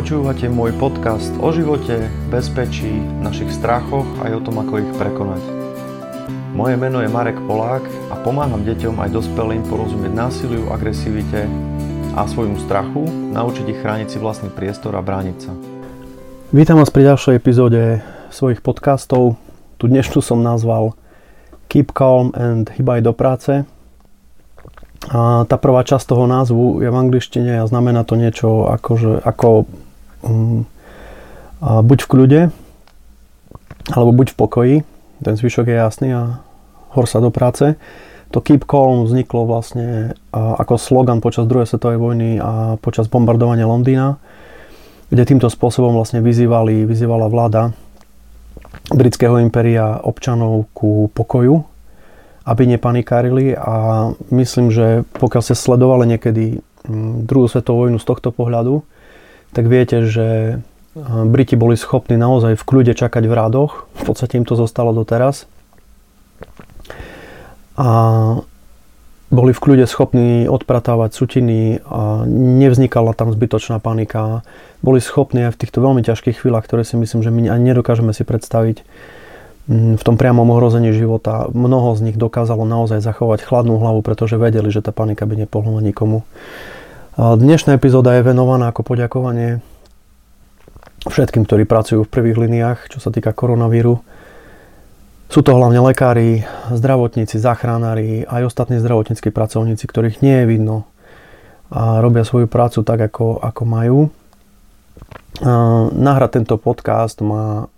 Počúvate môj podcast o živote, bezpečí, našich strachoch aj o tom, ako ich prekonať. Moje meno je Marek Polák a pomáham deťom aj dospelým porozumieť násiliu, agresivite a svojmu strachu, naučiť ich chrániť si vlastný priestor a brániť sa. Vítam vás pri ďalšej epizóde svojich podcastov. Tu dnešnú som nazval Keep Calm and Hybaj do práce. A tá prvá časť toho názvu je v angličtine a znamená to niečo ako, že, ako a buď v kľude, alebo buď v pokoji, ten zvyšok je jasný a hor sa do práce. To Keep Calm vzniklo vlastne ako slogan počas druhej svetovej vojny a počas bombardovania Londýna, kde týmto spôsobom vlastne vyzývali, vyzývala vláda britského impéria občanov ku pokoju, aby nepanikárili a myslím, že pokiaľ ste sledovali niekedy mm, druhú svetovú vojnu z tohto pohľadu, tak viete, že Briti boli schopní naozaj v kľude čakať v rádoch. V podstate im to zostalo doteraz. A boli v kľude schopní odpratávať sutiny a nevznikala tam zbytočná panika. Boli schopní aj v týchto veľmi ťažkých chvíľach, ktoré si myslím, že my ani nedokážeme si predstaviť, Mm, v tom priamom ohrození života. Mnoho z nich dokázalo naozaj zachovať chladnú hlavu, pretože vedeli, že tá panika by nepohla nikomu. Dnešná epizóda je venovaná ako poďakovanie všetkým, ktorí pracujú v prvých liniách, čo sa týka koronavíru. Sú to hlavne lekári, zdravotníci, záchranári, aj ostatní zdravotníckí pracovníci, ktorých nie je vidno a robia svoju prácu tak, ako, ako majú. Nahrať tento podcast má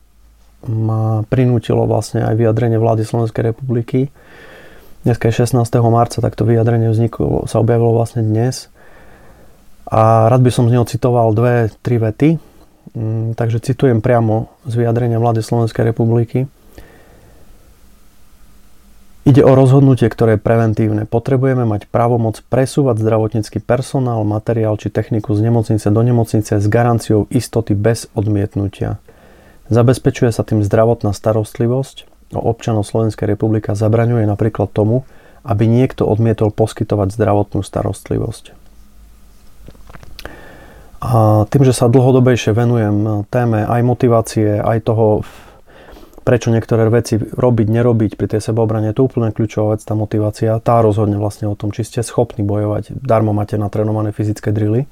ma prinútilo vlastne aj vyjadrenie vlády Slovenskej republiky. Dneska je 16. marca, tak to vyjadrenie vzniklo, sa objavilo vlastne dnes. A rád by som z neho citoval dve, tri vety. Mm, takže citujem priamo z vyjadrenia vlády Slovenskej republiky. Ide o rozhodnutie, ktoré je preventívne. Potrebujeme mať právomoc presúvať zdravotnícky personál, materiál či techniku z nemocnice do nemocnice s garanciou istoty bez odmietnutia. Zabezpečuje sa tým zdravotná starostlivosť o občanov Slovenskej republika zabraňuje napríklad tomu, aby niekto odmietol poskytovať zdravotnú starostlivosť. A tým, že sa dlhodobejšie venujem téme aj motivácie, aj toho, prečo niektoré veci robiť, nerobiť pri tej sebeobrane, je to úplne kľúčová vec, tá motivácia. Tá rozhodne vlastne o tom, či ste schopní bojovať. Darmo máte natrenované fyzické drily.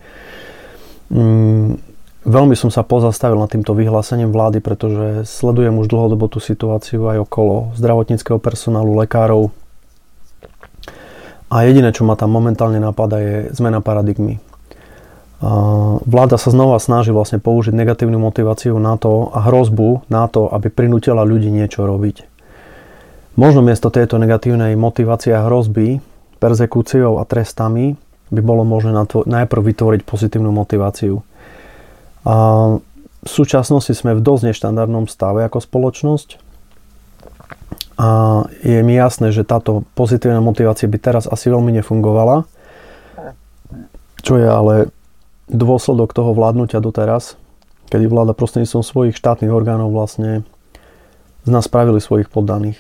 Mm, Veľmi som sa pozastavil nad týmto vyhlásením vlády, pretože sledujem už dlhodobo tú situáciu aj okolo zdravotníckého personálu, lekárov. A jediné, čo ma tam momentálne napadá, je zmena paradigmy. Vláda sa znova snaží vlastne použiť negatívnu motiváciu na to a hrozbu na to, aby prinútila ľudí niečo robiť. Možno miesto tejto negatívnej motivácie a hrozby, persekúciou a trestami by bolo možné najprv vytvoriť pozitívnu motiváciu. A v súčasnosti sme v dosť neštandardnom stave ako spoločnosť. A je mi jasné, že táto pozitívna motivácia by teraz asi veľmi nefungovala. Čo je ale dôsledok toho vládnutia doteraz, kedy vláda prostredníctvom svojich štátnych orgánov vlastne z nás spravili svojich poddaných.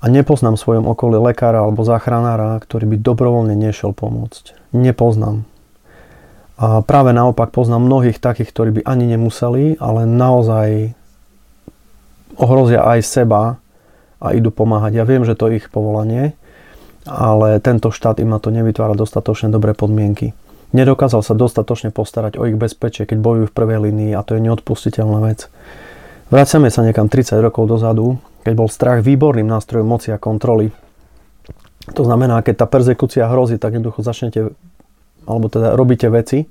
A nepoznám v svojom okolí lekára alebo záchranára, ktorý by dobrovoľne nešiel pomôcť. Nepoznám. A práve naopak poznám mnohých takých, ktorí by ani nemuseli, ale naozaj ohrozia aj seba a idú pomáhať. Ja viem, že to je ich povolanie, ale tento štát im na to nevytvára dostatočne dobré podmienky. Nedokázal sa dostatočne postarať o ich bezpečie, keď bojujú v prvej línii a to je neodpustiteľná vec. Vracame sa niekam 30 rokov dozadu, keď bol strach výborným nástrojom moci a kontroly. To znamená, keď tá perzekúcia hrozí, tak jednoducho začnete alebo teda robíte veci,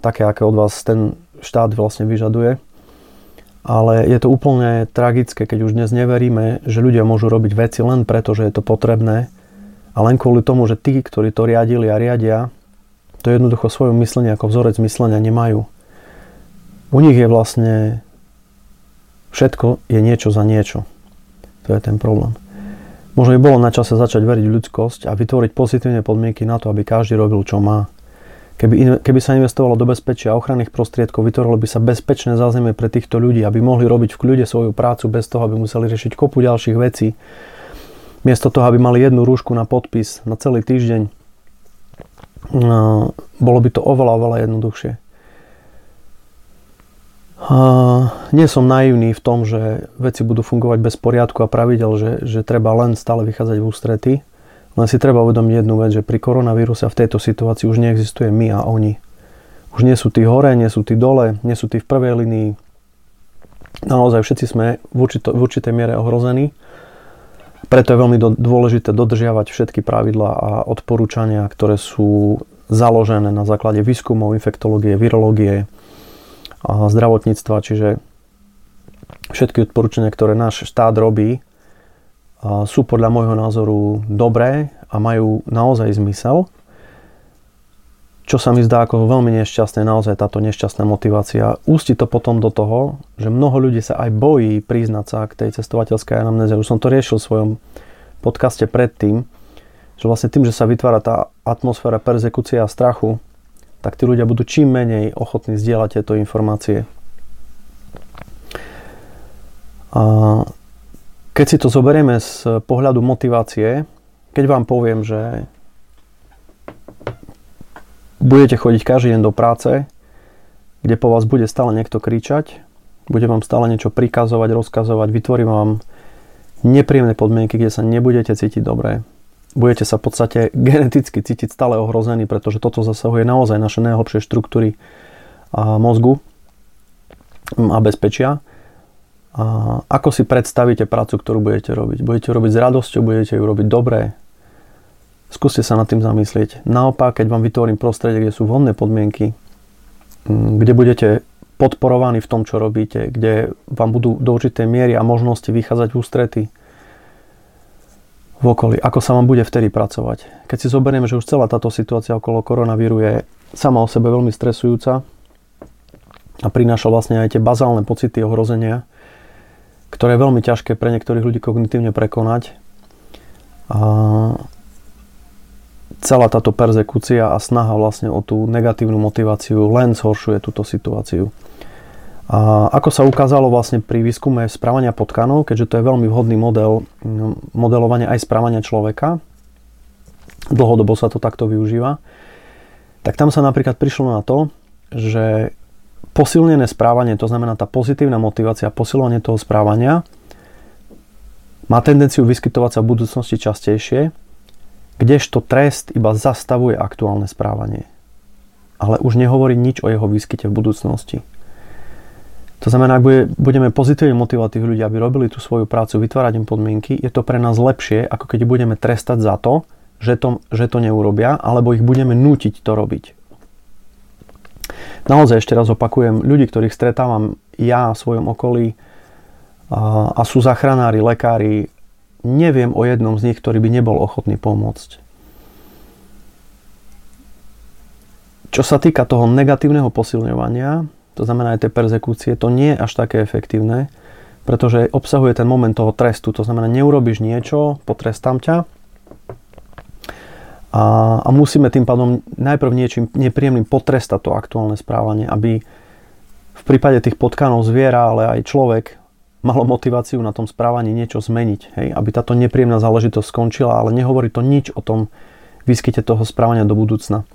také, aké od vás ten štát vlastne vyžaduje. Ale je to úplne tragické, keď už dnes neveríme, že ľudia môžu robiť veci len preto, že je to potrebné a len kvôli tomu, že tí, ktorí to riadili a riadia, to jednoducho svojom myslenie ako vzorec myslenia nemajú. U nich je vlastne všetko je niečo za niečo. To je ten problém. Možno by bolo na čase začať veriť v ľudskosť a vytvoriť pozitívne podmienky na to, aby každý robil, čo má. Keby, keby sa investovalo do bezpečia a ochranných prostriedkov, vytvorilo by sa bezpečné zázemie pre týchto ľudí, aby mohli robiť v kľude svoju prácu bez toho, aby museli riešiť kopu ďalších vecí. Miesto toho, aby mali jednu rúšku na podpis na celý týždeň, bolo by to oveľa, oveľa jednoduchšie. nie som naivný v tom, že veci budú fungovať bez poriadku a pravidel, že, že treba len stále vychádzať v ústrety. Len si treba uvedomiť jednu vec, že pri koronavíruse v tejto situácii už neexistuje my a oni. Už nie sú tí hore, nie sú tí dole, nie sú tí v prvej linii. Naozaj všetci sme v, určito, v určitej miere ohrození. Preto je veľmi do, dôležité dodržiavať všetky pravidlá a odporúčania, ktoré sú založené na základe výskumov, infektológie, virológie, a zdravotníctva, čiže všetky odporúčania, ktoré náš štát robí, sú podľa môjho názoru dobré a majú naozaj zmysel. Čo sa mi zdá ako veľmi nešťastné, naozaj táto nešťastná motivácia. Ústi to potom do toho, že mnoho ľudí sa aj bojí priznať sa k tej cestovateľskej anamnéze. Už som to riešil v svojom podcaste predtým, že vlastne tým, že sa vytvára tá atmosféra perzekúcia a strachu, tak tí ľudia budú čím menej ochotní zdieľať tieto informácie. A keď si to zoberieme z pohľadu motivácie, keď vám poviem, že budete chodiť každý deň do práce, kde po vás bude stále niekto kričať, bude vám stále niečo prikazovať, rozkazovať, vytvorí vám nepríjemné podmienky, kde sa nebudete cítiť dobre, budete sa v podstate geneticky cítiť stále ohrozený, pretože toto zasahuje naozaj naše najhlbšie štruktúry a mozgu a bezpečia. A ako si predstavíte prácu, ktorú budete robiť? Budete robiť s radosťou, budete ju robiť dobre? Skúste sa nad tým zamyslieť. Naopak, keď vám vytvorím prostredie, kde sú vhodné podmienky, kde budete podporovaní v tom, čo robíte, kde vám budú do určitej miery a možnosti vychádzať v ústrety, v okolí, ako sa vám bude vtedy pracovať. Keď si zoberieme, že už celá táto situácia okolo koronavíru je sama o sebe veľmi stresujúca a prináša vlastne aj tie bazálne pocity ohrozenia, ktoré je veľmi ťažké pre niektorých ľudí kognitívne prekonať. A celá táto perzekúcia a snaha vlastne o tú negatívnu motiváciu len zhoršuje túto situáciu. A ako sa ukázalo vlastne pri výskume správania potkanov, keďže to je veľmi vhodný model mm, modelovania aj správania človeka, dlhodobo sa to takto využíva, tak tam sa napríklad prišlo na to, že posilnené správanie, to znamená tá pozitívna motivácia, posilovanie toho správania, má tendenciu vyskytovať sa v budúcnosti častejšie, kdežto trest iba zastavuje aktuálne správanie. Ale už nehovorí nič o jeho výskyte v budúcnosti. To znamená, ak bude, budeme pozitívne motivovať tých ľudí, aby robili tú svoju prácu, vytvárať im podmienky, je to pre nás lepšie, ako keď budeme trestať za to, že to, že to neurobia, alebo ich budeme nútiť to robiť. Naozaj ešte raz opakujem, ľudí, ktorých stretávam ja v svojom okolí a sú zachranári, lekári, neviem o jednom z nich, ktorý by nebol ochotný pomôcť. Čo sa týka toho negatívneho posilňovania, to znamená aj tie perzekúcie, to nie je až také efektívne, pretože obsahuje ten moment toho trestu, to znamená, neurobiš niečo, potrestám ťa a, a musíme tým pádom najprv niečím nepríjemným potrestať to aktuálne správanie, aby v prípade tých potkanov zviera, ale aj človek malo motiváciu na tom správaní niečo zmeniť, hej? aby táto nepríjemná záležitosť skončila, ale nehovorí to nič o tom výskyte toho správania do budúcna.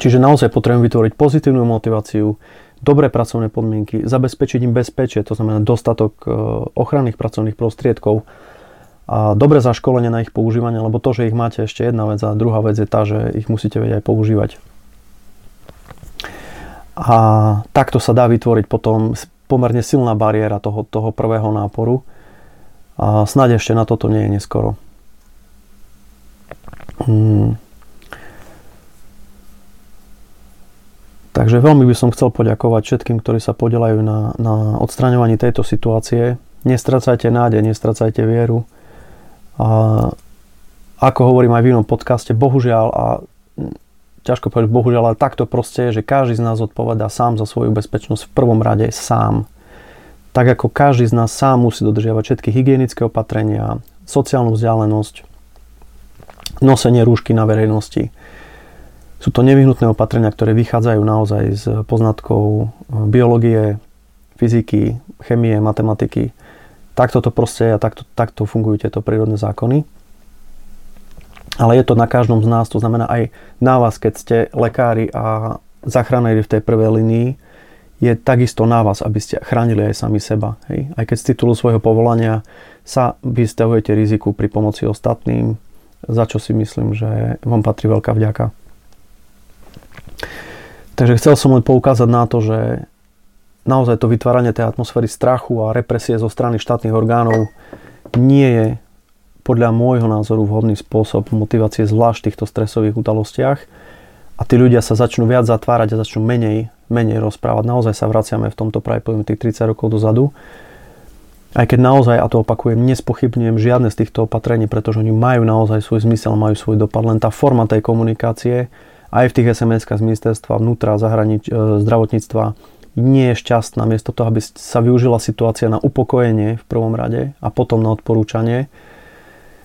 Čiže naozaj potrebujem vytvoriť pozitívnu motiváciu, dobré pracovné podmienky, zabezpečiť im bezpečie, to znamená dostatok e, ochranných pracovných prostriedkov a dobre zaškolenie na ich používanie, lebo to, že ich máte ešte jedna vec a druhá vec je tá, že ich musíte vedieť aj používať. A takto sa dá vytvoriť potom pomerne silná bariéra toho, toho prvého náporu a snáď ešte na toto nie je neskoro. Hmm. Takže veľmi by som chcel poďakovať všetkým, ktorí sa podelajú na, na odstraňovaní tejto situácie. Nestracajte nádej, nestracajte vieru. A ako hovorím aj v inom podcaste, bohužiaľ, a ťažko povedať bohužiaľ, ale takto proste je, že každý z nás odpovedá sám za svoju bezpečnosť v prvom rade sám. Tak ako každý z nás sám musí dodržiavať všetky hygienické opatrenia, sociálnu vzdialenosť, nosenie rúšky na verejnosti, sú to nevyhnutné opatrenia, ktoré vychádzajú naozaj z poznatkov eh, biológie, fyziky, chemie, matematiky. Takto to proste a takto, takto fungujú tieto prírodné zákony. Ale je to na každom z nás, to znamená aj na vás, keď ste lekári a zachranéri v tej prvej linii, je takisto na vás, aby ste chránili aj sami seba. Hej? Aj keď z titulu svojho povolania sa vystavujete riziku pri pomoci ostatným, za čo si myslím, že vám patrí veľká vďaka. Takže chcel som len poukázať na to, že naozaj to vytváranie tej atmosféry strachu a represie zo strany štátnych orgánov nie je podľa môjho názoru vhodný spôsob motivácie zvlášť v týchto stresových udalostiach a tí ľudia sa začnú viac zatvárať a začnú menej, menej rozprávať. Naozaj sa vraciame v tomto poviem tých 30 rokov dozadu. Aj keď naozaj, a to opakujem, nespochybňujem žiadne z týchto opatrení, pretože oni majú naozaj svoj zmysel, majú svoj dopad. Len tá forma tej komunikácie aj v tých SMS-kách z ministerstva vnútra, zahranič, e, zdravotníctva nie je šťastná. Miesto toho, aby sa využila situácia na upokojenie v prvom rade a potom na odporúčanie,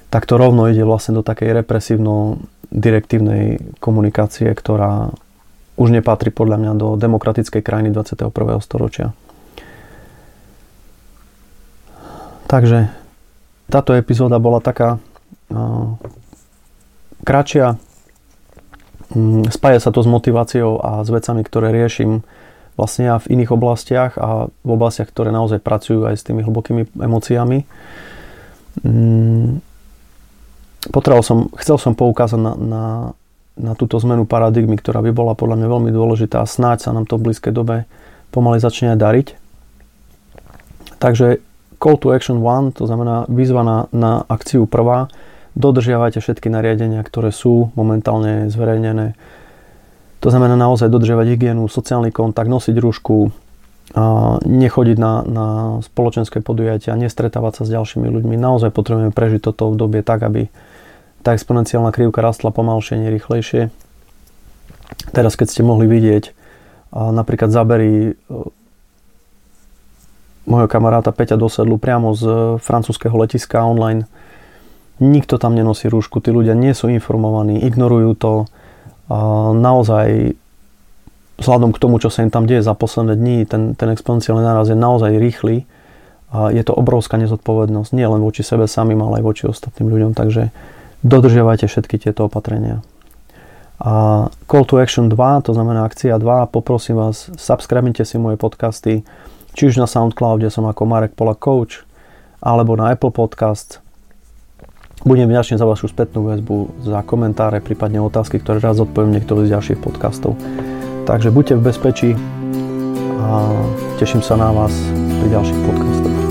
tak to rovno ide vlastne do takej represívno direktívnej komunikácie, ktorá už nepatrí podľa mňa do demokratickej krajiny 21. storočia. Takže táto epizóda bola taká uh, kratšia, um, spája sa to s motiváciou a s vecami, ktoré riešim vlastne ja v iných oblastiach a v oblastiach, ktoré naozaj pracujú aj s tými hlbokými emóciami. Um, potreboval som, chcel som poukázať na, na, na túto zmenu paradigmy, ktorá by bola podľa mňa veľmi dôležitá a snáď sa nám to v blízkej dobe pomaly začne aj dariť. Takže call to action 1, to znamená výzva na, na akciu prvá, dodržiavajte všetky nariadenia, ktoré sú momentálne zverejnené. To znamená naozaj dodržiavať hygienu, sociálny kontakt, nosiť rúšku, nechodiť na, na spoločenské podujatia, nestretávať sa s ďalšími ľuďmi. Naozaj potrebujeme prežiť toto obdobie tak, aby tá exponenciálna krivka rastla pomalšie, nerýchlejšie. Teraz, keď ste mohli vidieť napríklad zabery e, môjho kamaráta Peťa Dosedlu priamo z francúzského letiska online, nikto tam nenosí rúšku, tí ľudia nie sú informovaní, ignorujú to. Naozaj vzhľadom k tomu, čo sa im tam deje za posledné dní, ten, ten exponenciálny náraz je naozaj rýchly a je to obrovská nezodpovednosť, nie len voči sebe samým, ale aj voči ostatným ľuďom, takže dodržiavajte všetky tieto opatrenia. A Call to Action 2, to znamená akcia 2, poprosím vás, subscribite si moje podcasty, či už na Soundcloude som ako Marek Pola Coach, alebo na Apple Podcast. Budem vďačný za vašu spätnú väzbu, za komentáre, prípadne otázky, ktoré raz odpoviem niektorý z ďalších podcastov. Takže buďte v bezpečí a teším sa na vás pri ďalších podcastoch.